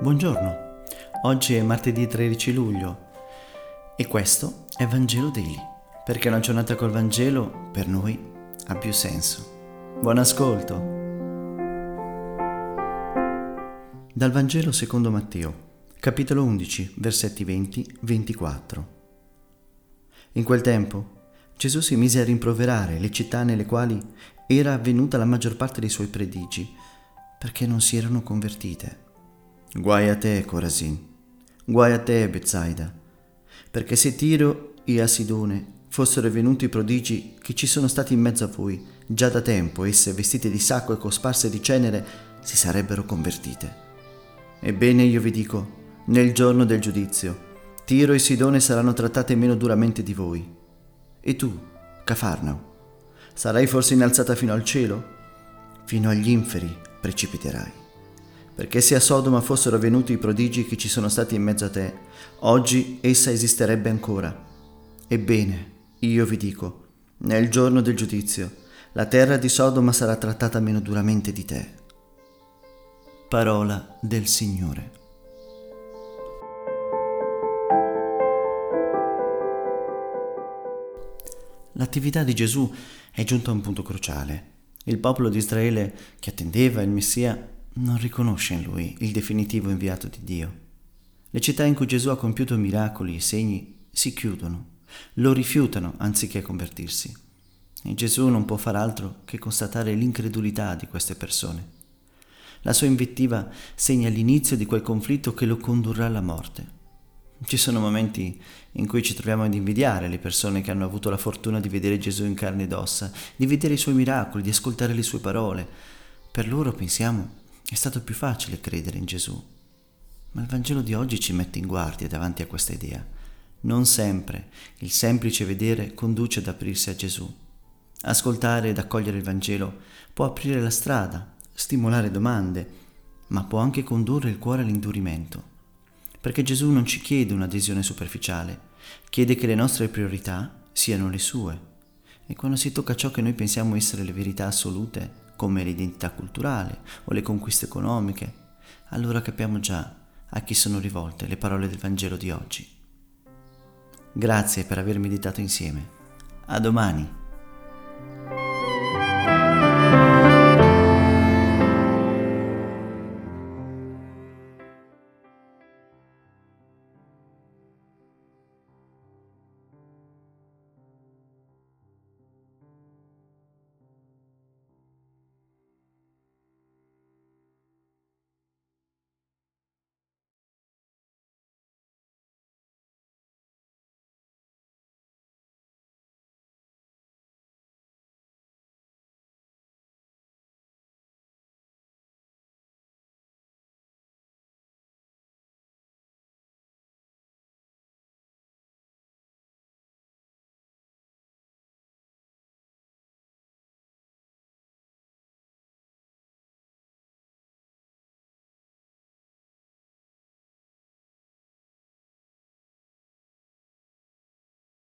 Buongiorno, oggi è martedì 13 luglio e questo è Vangelo Daily, perché una giornata col Vangelo per noi ha più senso. Buon ascolto! Dal Vangelo secondo Matteo, capitolo 11, versetti 20-24. In quel tempo Gesù si mise a rimproverare le città nelle quali era avvenuta la maggior parte dei suoi prodigi, perché non si erano convertite. Guai a te, Corasin, guai a te, Bezzaida, perché se Tiro e a Sidone fossero venuti i prodigi che ci sono stati in mezzo a voi, già da tempo esse, vestite di sacco e cosparse di cenere, si sarebbero convertite. Ebbene io vi dico, nel giorno del giudizio, Tiro e Sidone saranno trattate meno duramente di voi. E tu, Cafarnao, sarai forse innalzata fino al cielo? Fino agli inferi precipiterai perché se a Sodoma fossero venuti i prodigi che ci sono stati in mezzo a te, oggi essa esisterebbe ancora. Ebbene, io vi dico, nel giorno del giudizio, la terra di Sodoma sarà trattata meno duramente di te. Parola del Signore. L'attività di Gesù è giunta a un punto cruciale. Il popolo di Israele, che attendeva il Messia, non riconosce in lui il definitivo inviato di Dio. Le città in cui Gesù ha compiuto miracoli e segni si chiudono, lo rifiutano anziché convertirsi. E Gesù non può far altro che constatare l'incredulità di queste persone. La sua invettiva segna l'inizio di quel conflitto che lo condurrà alla morte. Ci sono momenti in cui ci troviamo ad invidiare le persone che hanno avuto la fortuna di vedere Gesù in carne ed ossa, di vedere i suoi miracoli, di ascoltare le sue parole. Per loro pensiamo è stato più facile credere in Gesù, ma il Vangelo di oggi ci mette in guardia davanti a questa idea. Non sempre il semplice vedere conduce ad aprirsi a Gesù. Ascoltare ed accogliere il Vangelo può aprire la strada, stimolare domande, ma può anche condurre il cuore all'indurimento. Perché Gesù non ci chiede un'adesione superficiale, chiede che le nostre priorità siano le sue. E quando si tocca ciò che noi pensiamo essere le verità assolute, come l'identità culturale o le conquiste economiche, allora capiamo già a chi sono rivolte le parole del Vangelo di oggi. Grazie per aver meditato insieme. A domani.